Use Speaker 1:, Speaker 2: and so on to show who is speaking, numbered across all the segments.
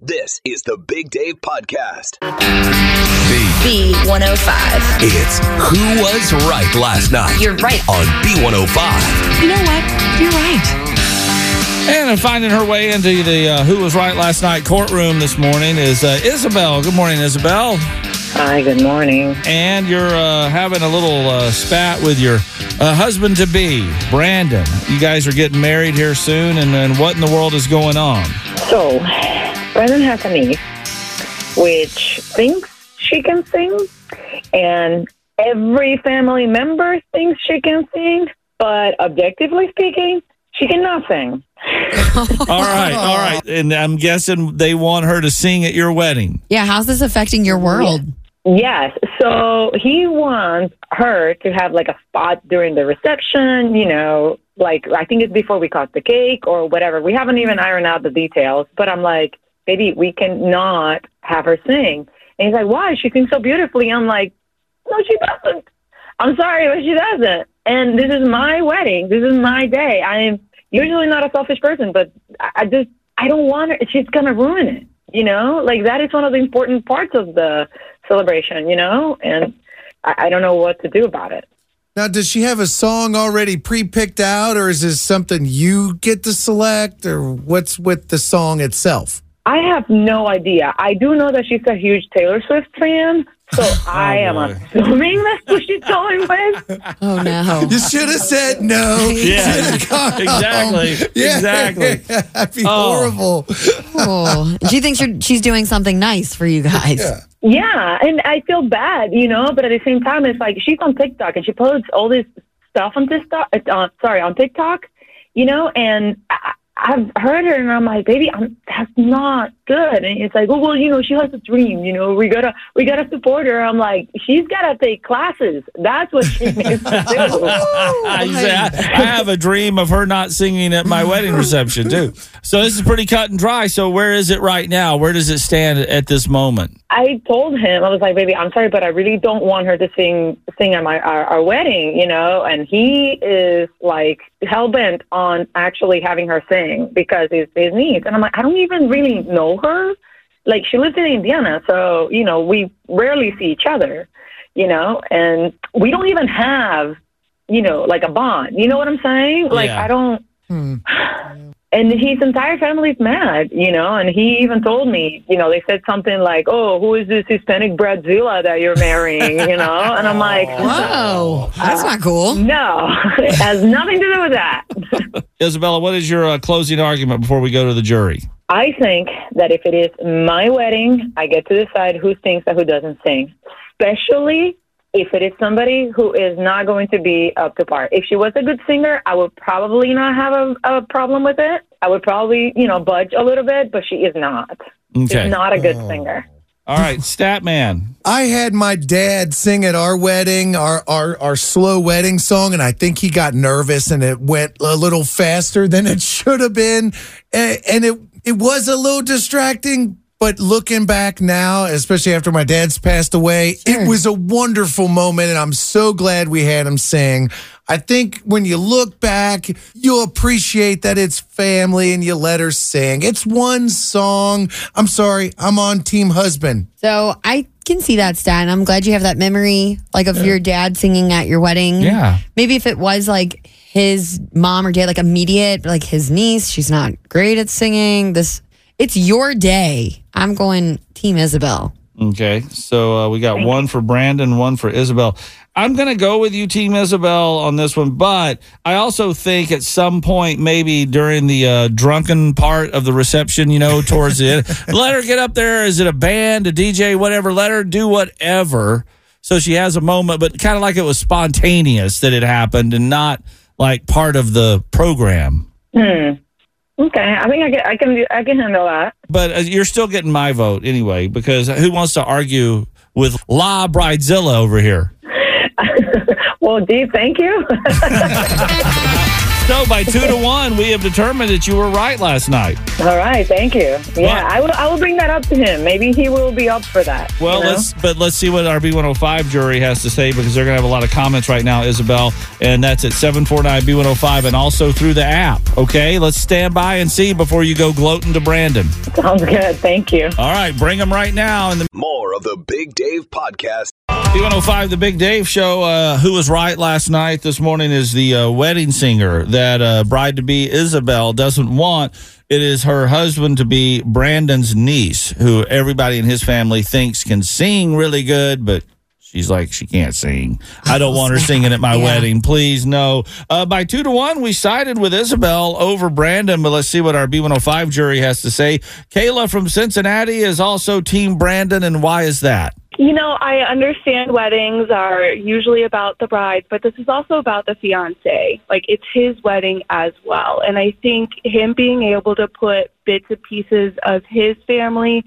Speaker 1: This is the Big Dave Podcast.
Speaker 2: B105.
Speaker 1: It's Who Was Right Last Night
Speaker 2: You're right.
Speaker 1: on B105.
Speaker 2: You know what? You're right.
Speaker 3: And finding her way into the uh, Who Was Right Last Night courtroom this morning is uh, Isabel. Good morning, Isabel.
Speaker 4: Hi, good morning.
Speaker 3: And you're uh, having a little uh, spat with your uh, husband to be, Brandon. You guys are getting married here soon, and, and what in the world is going on?
Speaker 4: So, Brandon has a niece which thinks she can sing, and every family member thinks she can sing, but objectively speaking, she cannot sing.
Speaker 3: All right, all right. And I'm guessing they want her to sing at your wedding.
Speaker 5: Yeah, how's this affecting your world?
Speaker 4: Yes. So he wants her to have like a spot during the reception, you know, like I think it's before we cut the cake or whatever. We haven't even ironed out the details, but I'm like, baby, we cannot have her sing. And he's like, why? She sings so beautifully. I'm like, no, she doesn't. I'm sorry, but she doesn't. And this is my wedding. This is my day. I am usually not a selfish person, but I I just, I don't want her. She's going to ruin it. You know, like that is one of the important parts of the celebration, you know, and I, I don't know what to do about it.
Speaker 6: Now, does she have a song already pre-picked out, or is this something you get to select, or what's with the song itself?
Speaker 4: I have no idea. I do know that she's a huge Taylor Swift fan, so I am
Speaker 3: boy.
Speaker 4: assuming that's who she's going with.
Speaker 5: Oh no.
Speaker 6: You should have said no.
Speaker 3: Yeah,
Speaker 6: to the car
Speaker 3: exactly.
Speaker 6: Yeah.
Speaker 3: exactly.
Speaker 6: That'd be
Speaker 3: Oh.
Speaker 6: horrible.
Speaker 5: Oh. She thinks you're, she's doing something nice for you guys.
Speaker 6: Yeah.
Speaker 4: Yeah, and I feel bad, you know, but at the same time, it's like she's on TikTok and she posts all this stuff on TikTok. Uh, sorry, on TikTok, you know, and I, I've heard her, and I'm like, baby, I'm, that's not good. And it's like, oh well, you know, she has a dream, you know, we gotta we gotta support her. I'm like, she's gotta take classes. That's what she needs to do.
Speaker 3: I, say, I, I have a dream of her not singing at my wedding reception too. So this is pretty cut and dry. So where is it right now? Where does it stand at this moment?
Speaker 4: I told him I was like, baby, I'm sorry, but I really don't want her to sing sing at my our, our wedding, you know. And he is like hell bent on actually having her sing because it's his niece. And I'm like, I don't even really know her. Like she lives in Indiana, so you know we rarely see each other, you know, and we don't even have, you know, like a bond. You know what I'm saying? Like
Speaker 3: Yeah.
Speaker 4: I don't. Hmm. And his entire family's mad, you know, and he even told me, you know, they said something like, oh, who is this Hispanic Bridezilla that you're marrying, you know? And I'm like,
Speaker 5: Whoa. That's not cool.
Speaker 4: no, it has nothing to do with that.
Speaker 3: Isabella, what is your uh, closing argument before we go to the jury?
Speaker 4: I think that if it is my wedding, I get to decide who sings and who doesn't sing, especially if it is somebody who is not going to be up to par. If she was a good singer, I would probably not have a, a problem with it. I would probably, you know, budge a little bit, but she is not.
Speaker 3: Okay.
Speaker 4: She's not a good oh. singer.
Speaker 3: All right, Statman.
Speaker 6: I had my dad sing at our wedding, our, our our slow wedding song, and I think he got nervous and it went a little faster than it should have been, and, and it it was a little distracting. But looking back now, especially after my dad's passed away, it mm. was a wonderful moment, and I'm so glad we had him sing. I think when you look back, you'll appreciate that it's family and you let her sing. It's one song. I'm sorry, I'm on Team Husband.
Speaker 5: So I can see that Stan. I'm glad you have that memory, like of your dad singing at your wedding.
Speaker 3: Yeah.
Speaker 5: Maybe if it was like his mom or dad, like immediate, like his niece, she's not great at singing. This, it's your day. I'm going Team Isabel.
Speaker 3: Okay, so uh, we got one for Brandon, one for Isabel. I'm going to go with you, Team Isabel, on this one, but I also think at some point, maybe during the uh, drunken part of the reception, you know, towards the end, let her get up there. Is it a band, a DJ, whatever? Let her do whatever so she has a moment, but kind of like it was spontaneous that it happened and not like part of the program.
Speaker 4: Hmm. Okay, I think I can I can do, I can handle that.
Speaker 3: But uh, you're still getting my vote anyway, because who wants to argue with La Bridezilla over here?
Speaker 4: well, Dee, thank you.
Speaker 3: So by two to one, we have determined that you were right last night.
Speaker 4: All right, thank you. Yeah, I will. I will bring that up to him. Maybe he will be up for that.
Speaker 3: Well,
Speaker 4: you know?
Speaker 3: let's but let's see what our B105 jury has to say because they're going to have a lot of comments right now, Isabel, and that's at 749 B105 and also through the app. Okay, let's stand by and see before you go gloating to Brandon.
Speaker 4: sounds good. Thank you.
Speaker 3: All right, bring them right now. And the
Speaker 1: More of the Big Dave Podcast.
Speaker 3: B105, the Big Dave Show. Uh, who was right last night? This morning is the uh, wedding singer that uh, bride to be Isabel doesn't want. It is her husband to be Brandon's niece, who everybody in his family thinks can sing really good, but she's like, she can't sing. I don't want her singing at my
Speaker 5: Yeah.
Speaker 3: wedding. Please, no. Uh, by two to one, we sided with Isabel over Brandon, but let's see what our B105 jury has to say. Kayla from Cincinnati is also Team Brandon, and why is that?
Speaker 7: You know, I understand weddings are usually about the bride, but this is also about the fiance. Like, it's his wedding as well. And I think him being able to put bits and pieces of his family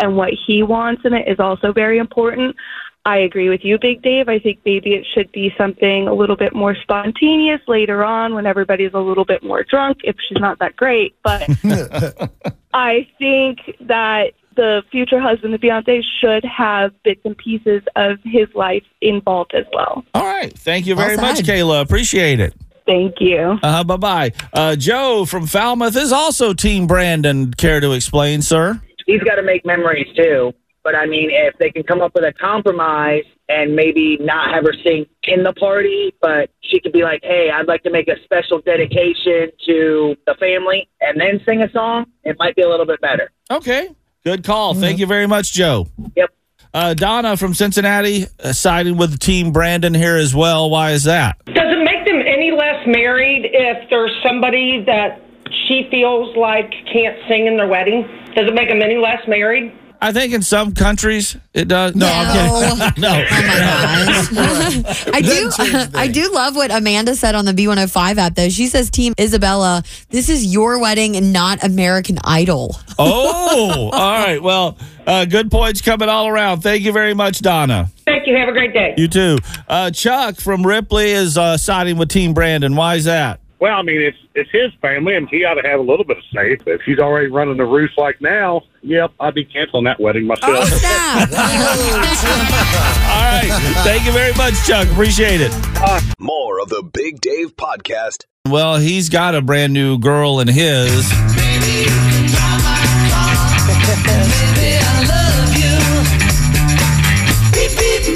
Speaker 7: and what he wants in it is also very important. I agree with you, Big Dave. I think maybe it should be something a little bit more spontaneous later on when everybody's a little bit more drunk, if she's not that great. But I think that the future husband, the fiance, should have bits and pieces of his life involved as well.
Speaker 3: All right. Thank you very
Speaker 5: Well
Speaker 3: much. Kayla. Appreciate it.
Speaker 7: Thank you.
Speaker 3: Uh, bye bye. Uh, Joe from Falmouth is also Team Brandon. Care to explain, sir?
Speaker 8: he's got to make memories too. But I mean, if they can come up with a compromise and maybe not have her sing in the party, but she could be like, "Hey, I'd like to make a special dedication to the family," and then sing a song, it might be a little bit better.
Speaker 3: Okay. Good call. Thank you very much, Joe.
Speaker 8: Yep.
Speaker 3: Uh, Donna from Cincinnati uh, siding with Team Brandon here as well. Why is that?
Speaker 9: Does it make them any less married if there's somebody that she feels like can't sing in their wedding? Does it make them any less married?
Speaker 3: I think in some countries it does. No, I'm kidding. no.
Speaker 5: Oh my gosh. I do I do love what Amanda said on the B105 app though. She says Team Isabella, this is your wedding and not American Idol.
Speaker 3: Oh, all right. Well, uh, good points coming all around. Thank you very much, Donna.
Speaker 9: Thank you. Have a great day.
Speaker 3: You too. Uh, Chuck from Ripley is uh, siding with Team Brandon. Why is that?
Speaker 10: Well, I mean, it's it's his family, and he ought to have a little bit of say. If he's already running the roost like now, yep, I'd be canceling that wedding myself.
Speaker 5: Oh snap.
Speaker 3: All right. Thank you very much, Chuck. Appreciate it.
Speaker 1: More of the Big Dave Podcast.
Speaker 3: Well, he's got a brand new girl in his.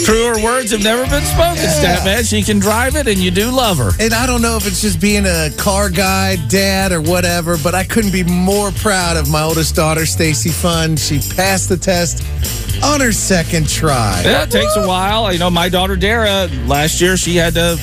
Speaker 3: Truer words have never been spoken, Statman. She can drive it, and you do love her.
Speaker 6: And I don't know if it's just being a car guy, dad, or whatever, but I couldn't be more proud of my oldest daughter, Stacy Fun. She passed the test on her second try.
Speaker 3: Yeah, it takes a while. You know, my daughter Dara, last year, she had to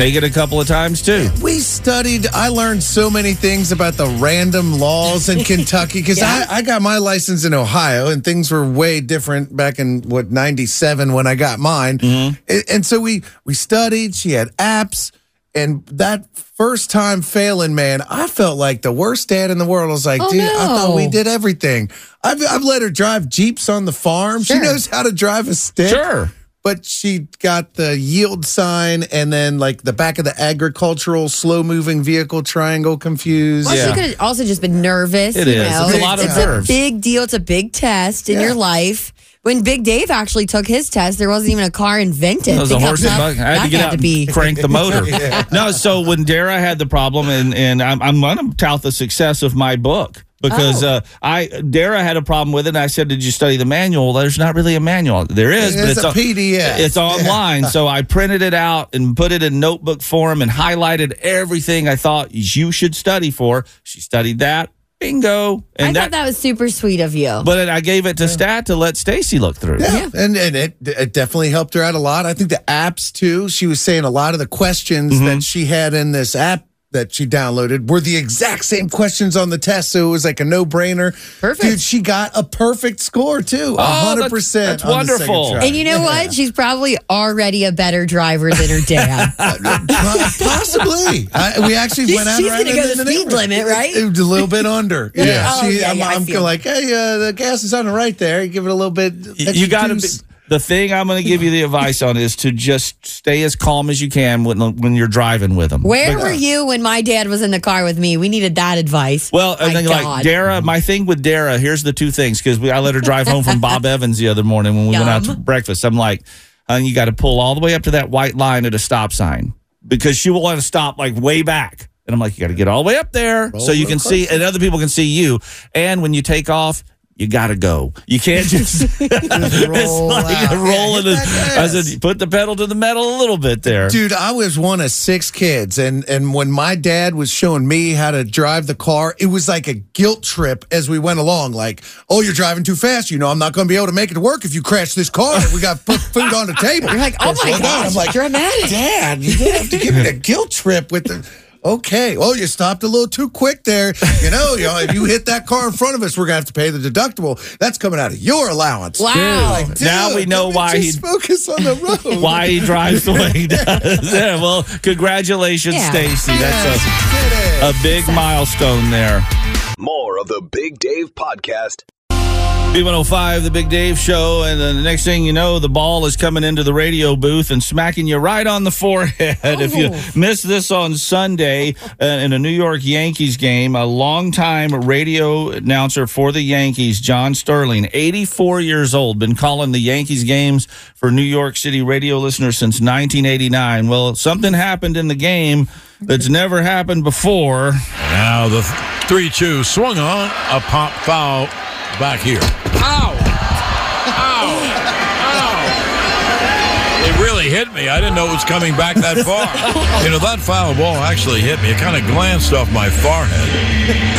Speaker 3: take it a couple of times too.
Speaker 6: We studied, I learned so many things about the random laws in Kentucky because
Speaker 5: Yeah.
Speaker 6: I, I got my license in Ohio and things were way different back in what 97 when I got mine. Mm-hmm. And, and so we we studied, she had apps. And that first time failing, man, I felt like the worst dad in the world. I was like,
Speaker 5: Oh,
Speaker 6: dude, I thought we did everything. I've, I've let her drive Jeeps on the farm. She knows how to drive a stick
Speaker 3: Sure.
Speaker 6: But she got the yield sign and then like the back of the agricultural slow moving vehicle triangle confused.
Speaker 5: Well,
Speaker 3: Yeah.
Speaker 5: she could have also just been nervous.
Speaker 3: It
Speaker 5: you
Speaker 3: is.
Speaker 5: Know?
Speaker 3: It's a lot of
Speaker 5: It's
Speaker 3: nerves.
Speaker 5: a big deal. It's a big test in
Speaker 6: Yeah.
Speaker 5: your life. When Big Dave actually took his test, there wasn't even a car invented.
Speaker 3: It was a horse and buggy. I had to get
Speaker 5: had
Speaker 3: out
Speaker 5: to be.
Speaker 3: and crank the motor. No, so when Dara had the problem, and and I'm, I'm going to tout the success of my book because
Speaker 5: Oh.
Speaker 3: uh, I Dara had a problem with it. and I said, "Did you study the manual?" There's not really a manual. There is, but
Speaker 6: It's
Speaker 3: it's
Speaker 6: a
Speaker 3: on-
Speaker 6: PDF.
Speaker 3: It's online, so I printed it out and put it in notebook form and highlighted everything I thought you should study for. She studied that. Bingo.
Speaker 5: I
Speaker 3: And
Speaker 5: thought that was super sweet of you.
Speaker 3: but I gave it to Stat to let Stacy look through.
Speaker 6: Yeah. And, and it, it definitely helped her out a lot. I think the apps too. She was saying a lot of the questions
Speaker 3: Mm-hmm.
Speaker 6: that she had in this app that she downloaded were the exact same questions on the test, so it was like a no brainer.
Speaker 5: Perfect.
Speaker 6: Dude, she got a perfect score too.
Speaker 3: Oh,
Speaker 6: hundred
Speaker 3: that's-
Speaker 6: percent.
Speaker 3: that's wonderful.
Speaker 5: And you know what? She's probably already a better driver than her dad.
Speaker 6: Possibly. I, we actually
Speaker 5: She's-
Speaker 6: went out.
Speaker 5: she's
Speaker 6: right
Speaker 5: gonna go
Speaker 6: in
Speaker 5: the
Speaker 6: the
Speaker 5: speed
Speaker 6: neighborhood.
Speaker 5: limit, right?
Speaker 6: It was a little bit under. Yeah.
Speaker 5: Oh,
Speaker 6: she,
Speaker 5: yeah,
Speaker 6: I'm,
Speaker 5: I
Speaker 6: I'm
Speaker 5: feel
Speaker 6: like, hey, uh, the gas is on the right there. Give it a little bit.
Speaker 3: you got to be. The thing I'm going to give you the advice on is to just stay as calm as you can when when you're driving with them.
Speaker 5: Where were you when my dad was in the car with me? We needed that advice.
Speaker 3: Well, and
Speaker 5: My
Speaker 3: then
Speaker 5: God.
Speaker 3: like Dara, my thing with Dara, here's the two things because I let her drive home from Bob Evans the other morning when we went out to breakfast. I'm like, honey, you got to pull all the way up to that white line at a stop sign because she will want to stop like way back. And I'm like, you got to get all the way up there so you can see, and other people can see you. And when you take off, you got to go. You can't just, it's
Speaker 6: roll
Speaker 3: like
Speaker 6: out.
Speaker 3: rolling.
Speaker 6: Yeah,
Speaker 3: it.
Speaker 6: hit that
Speaker 3: I said, put the pedal to the metal a little bit there.
Speaker 6: Dude, I was one of six kids, and and when my dad was showing me how to drive the car, it was like a guilt trip as we went along. Like, oh, you're driving too fast. You know, I'm not going to be able to make it to work if you crash this car. We got to put food on the table.
Speaker 5: You're like, oh my
Speaker 6: Hold on.
Speaker 5: gosh,
Speaker 6: I'm like,
Speaker 5: dramatic.
Speaker 6: Dad, you didn't have to give me a guilt trip with the. Okay. Oh, you stopped a little too quick there. You know, you know, if you hit that car in front of us, we're gonna have to pay the deductible. That's coming out of your allowance.
Speaker 5: Wow.
Speaker 6: Like, dude,
Speaker 3: Now we know why
Speaker 6: just
Speaker 3: he-
Speaker 6: focus on the road.
Speaker 3: Why he drives the way he does. Yeah, well, congratulations,
Speaker 5: Yeah.
Speaker 3: Stacy. That's
Speaker 6: Yes,
Speaker 3: a, a big milestone there.
Speaker 1: More of the Big Dave Podcast.
Speaker 3: B105, the Big Dave Show, and then the next thing you know, the ball is coming into the radio booth and smacking you right on the forehead. If you
Speaker 5: Oh.
Speaker 3: missed this on Sunday uh, in a New York Yankees game, a longtime radio announcer for the Yankees, John Sterling, 84 years old, been calling the Yankees games for New York City radio listeners since 1989. Well, something happened in the game that's never happened before.
Speaker 11: Now the 3 2 swung on, a pop foul back here. Hit me. I didn't know it was coming back that far. you know, that foul ball actually hit me. It kind of glanced off my forehead.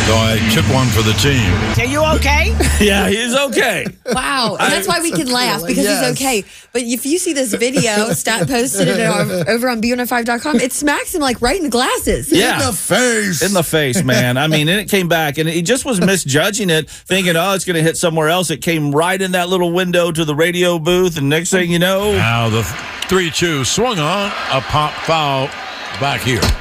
Speaker 11: So I took one for the team.
Speaker 9: Are you okay?
Speaker 3: Yeah, he's okay.
Speaker 5: Wow. And that's why we can laugh because
Speaker 6: Yes.
Speaker 5: he's okay. But if you see this video, Stat posted it on, over on B105.com, it smacks him like right in the glasses.
Speaker 3: Yeah.
Speaker 6: In the face.
Speaker 3: in the face, man. I mean, and it came back, and he just was misjudging it, thinking, "Oh, it's going to hit somewhere else." It came right in that little window to the radio booth, and next thing you know,
Speaker 11: Now the 3 2 swung on, a pop foul back here.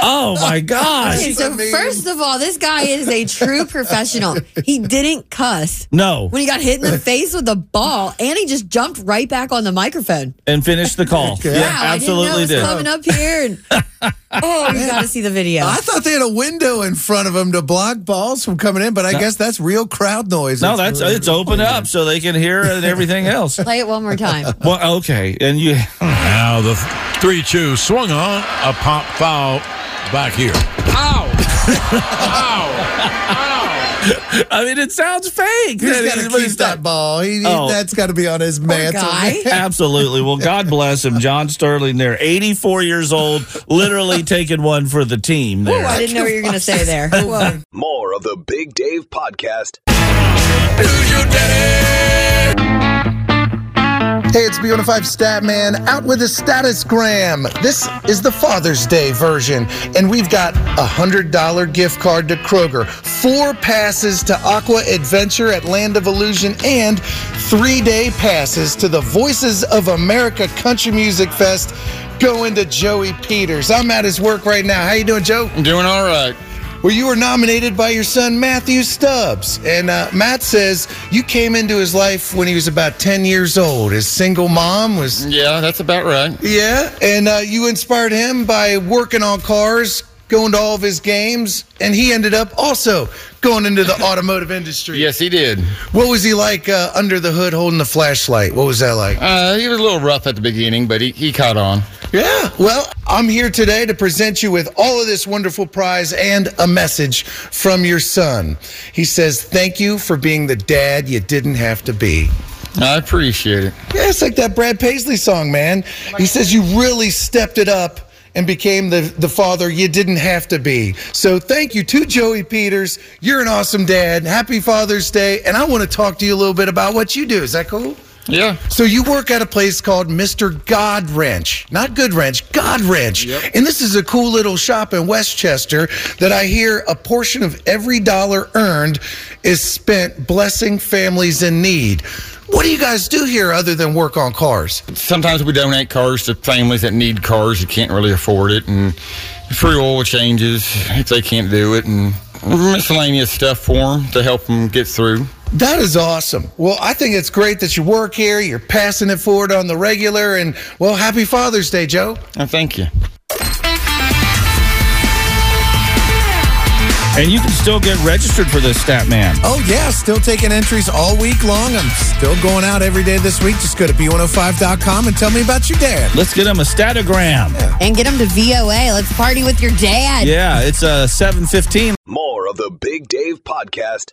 Speaker 11: Ow! Ow!
Speaker 3: oh my gosh,
Speaker 5: Okay, so first of all, this guy is a true professional. He didn't cuss
Speaker 3: no,
Speaker 5: when he got hit in the face with the ball, and he just jumped right back on the microphone.
Speaker 3: and finished the call. Yeah,
Speaker 5: wow,
Speaker 3: absolutely
Speaker 5: I didn't know it was
Speaker 3: did.
Speaker 5: coming up here. And, oh, you got to see the video.
Speaker 6: I thought they had a window in front of them to block balls from coming in, but I guess that's real crowd noise.
Speaker 3: No, that's
Speaker 6: really-
Speaker 3: it's open up so they can hear and everything else.
Speaker 5: Play it one more time.
Speaker 3: Well, okay, and you,
Speaker 11: Now the 3 2 swung on, a pop foul back here. Ow! Ow! Ow!
Speaker 3: I mean, it sounds fake.
Speaker 6: He's got to
Speaker 3: But
Speaker 6: keep
Speaker 3: it's
Speaker 6: that ball. He, he,
Speaker 3: oh.
Speaker 6: That's got to be on his mantle.
Speaker 3: Absolutely. Well, God bless him. John Sterling there, 84 years old, literally taking one for the team
Speaker 5: Oh,
Speaker 3: there.
Speaker 5: I didn't know what you were going to say there.
Speaker 1: More of the Big Dave Podcast.
Speaker 11: Who's your daddy?
Speaker 6: Hey, it's B105 Statman out with a Stattogram. This is the Father's Day version, and we've got a $100 gift card to Kroger, four passes to Aqua Adventure at Land of Illusion, and three day passes to the Voices of America Country Music Fest going to Joey Peters. I'm at his work right now. How you doing, Joe?
Speaker 12: I'm doing all right.
Speaker 6: Well, you were nominated by your son Matthew Stubbs, and uh, Matt says you came into his life when he was about ten years old. His single mom was
Speaker 12: Yeah, that's about right.
Speaker 6: yeah, and uh, you inspired him by working on cars, going to all of his games, and he ended up also going into the automotive industry.
Speaker 12: Yes, he did.
Speaker 6: What was he like uh, under the hood holding the flashlight? What was that like?
Speaker 12: Uh, he was a little rough at the beginning, but he, he caught on.
Speaker 6: Yeah, well, I'm here today to present you with all of this wonderful prize and a message from your son. He says, Thank you for being the dad you didn't have to be.
Speaker 12: I appreciate it.
Speaker 6: Yeah, it's like that Brad Paisley song, man. He says you really stepped it up and became the, the father you didn't have to be. So thank you to Joey Peters. You're an awesome dad. Happy Father's Day. And I want to talk to you a little bit about what you do. Is that cool?
Speaker 12: Yeah.
Speaker 6: So you work at a place called Mr. God Ranch, not Good Ranch, God Wrench, and this is a cool little shop in West Chester that I hear a portion of every dollar earned is spent blessing families in need. What do you guys do here other than work on cars?
Speaker 12: Sometimes we donate cars to families that need cars that can't really afford it, and free oil changes if they can't do it, and miscellaneous stuff for them to help them get through.
Speaker 6: That is awesome. Well, I think it's great that you work here. You're passing it forward on the regular. And, well, happy Father's Day, Joe.
Speaker 12: Oh, thank you.
Speaker 3: And you can still get registered for this stat man.
Speaker 6: Oh, yeah. Still taking entries all week long. I'm still going out every day this week. Just go to B105.com and tell me about your dad.
Speaker 3: Let's get him a Stattogram.
Speaker 5: And get him to VOA. Let's party with your dad.
Speaker 3: Yeah, it's uh, 715.
Speaker 1: More of the Big Dave Podcast.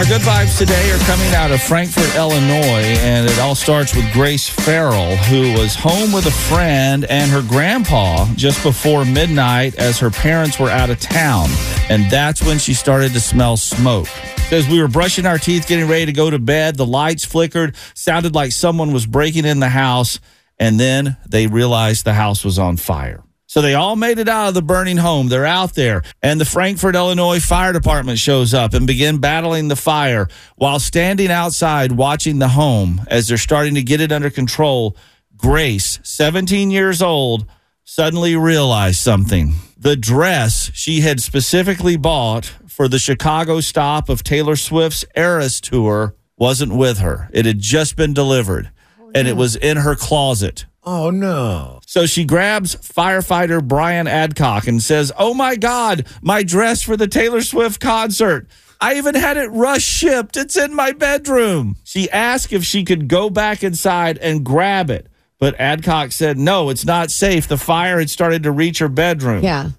Speaker 3: Our good vibes today are coming out of Frankfort, Illinois, and it all starts with Grace Farrell, who was home with a friend and her grandpa just before midnight as her parents were out of town. And that's when she started to smell smoke. As we were brushing our teeth, getting ready to go to bed, the lights flickered, sounded like someone was breaking in the house, and then they realized the house was on fire. So they all made it out of the burning home. They're out there. And the Frankfort, Illinois Fire Department shows up and begin battling the fire while standing outside watching the home as they're starting to get it under control. Grace, 17 years old, suddenly realized something. The dress she had specifically bought for the Chicago stop of Taylor Swift's Eras tour wasn't with her. It had just been delivered oh, and it was in her closet.
Speaker 6: Oh, no.
Speaker 3: So she grabs firefighter Brian Adcock and says, Oh my God, my dress for the Taylor Swift concert. I even had it rush shipped. It's in my bedroom. She asked if she could go back inside and grab it. But Adcock said, No, it's not safe. The fire had started to reach her bedroom.
Speaker 5: Yeah.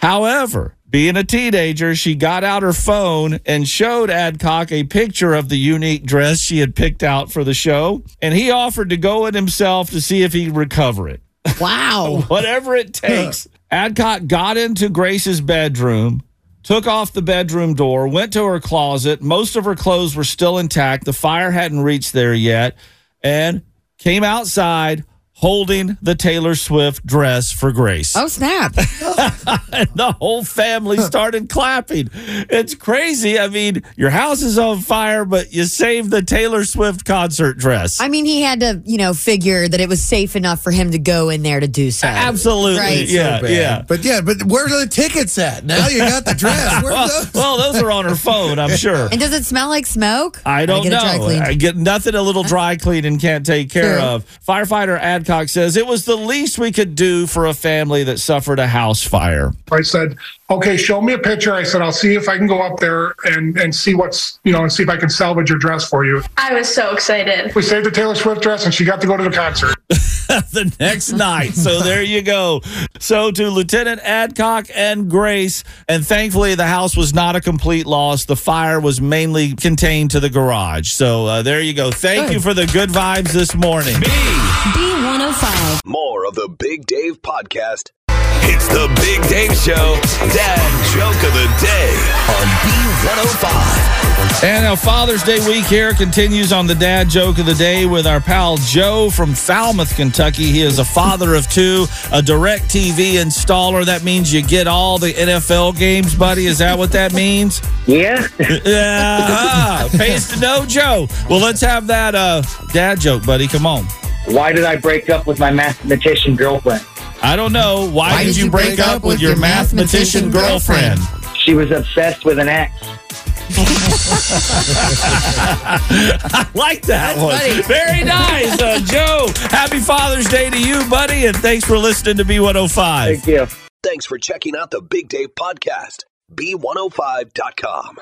Speaker 3: However, being a teenager, she got out her phone and showed Adcock a picture of the unique dress she had picked out for the show. And he offered to go in himself to see if he could recover it.
Speaker 5: Wow.
Speaker 3: Whatever it takes. Adcock got into Grace's bedroom, took off the bedroom door, went to her closet. Most of her clothes were still intact. The fire hadn't reached there yet, and came outside holding the Taylor Swift dress for Grace.
Speaker 5: Oh, snap.
Speaker 3: and the whole family started clapping. It's crazy. I mean, your house is on fire, but you saved the Taylor Swift concert dress.
Speaker 5: I mean, he had to, you know, figure that it was safe enough for him to go in there to do so.
Speaker 3: Absolutely.
Speaker 5: Right.
Speaker 3: Yeah,
Speaker 6: So
Speaker 3: yeah.
Speaker 6: But yeah, but where are the tickets at? Now you got the dress. Where are
Speaker 3: well,
Speaker 6: those?
Speaker 3: well, those are on her phone, I'm sure.
Speaker 5: And does it smell like smoke?
Speaker 3: I don't
Speaker 5: Gotta get
Speaker 3: know. I get nothing a little dry cleaning can't take care
Speaker 5: True.
Speaker 3: of. Firefighter Adcock says it was the least we could do for a family that suffered a house fire.
Speaker 13: I said, okay, show me a picture. I said, I'll see if I can go up there and, and see what's, you know, and see if I can salvage your dress for you.
Speaker 14: I was so excited.
Speaker 13: We saved the Taylor Swift dress and she got to go to the concert.
Speaker 3: the next night. So there you go. So to Lieutenant Adcock and Grace, and thankfully the house was not a complete loss. The fire was mainly contained to the garage. So uh, there you go. Thank you for the good vibes this morning.
Speaker 2: B105.
Speaker 1: More of the Big Dave Podcast. It's the Big Dave Show. Dad joke of the day on B105.
Speaker 3: And our Father's Day week here continues on the dad joke of the day with our pal Joe from Falmouth, Kentucky. He is a father of two, a DirecTV installer. That means you get all the NFL games, buddy. Is that what that means?
Speaker 8: Yeah.
Speaker 3: yeah. Pays to know Joe. Well, let's have that uh, dad joke, buddy. Come on.
Speaker 8: Why did I break up with my mathematician girlfriend?
Speaker 3: I don't know. Why, did, you break, up with your mathematician girlfriend?
Speaker 8: She was obsessed with an ex.
Speaker 3: I like that one.
Speaker 5: funny.
Speaker 3: Very nice. Uh, Joe, happy Father's Day to you, buddy, and thanks for listening to B105.
Speaker 8: Thank you.
Speaker 1: Thanks for checking out the Big Dave Podcast. B105.com.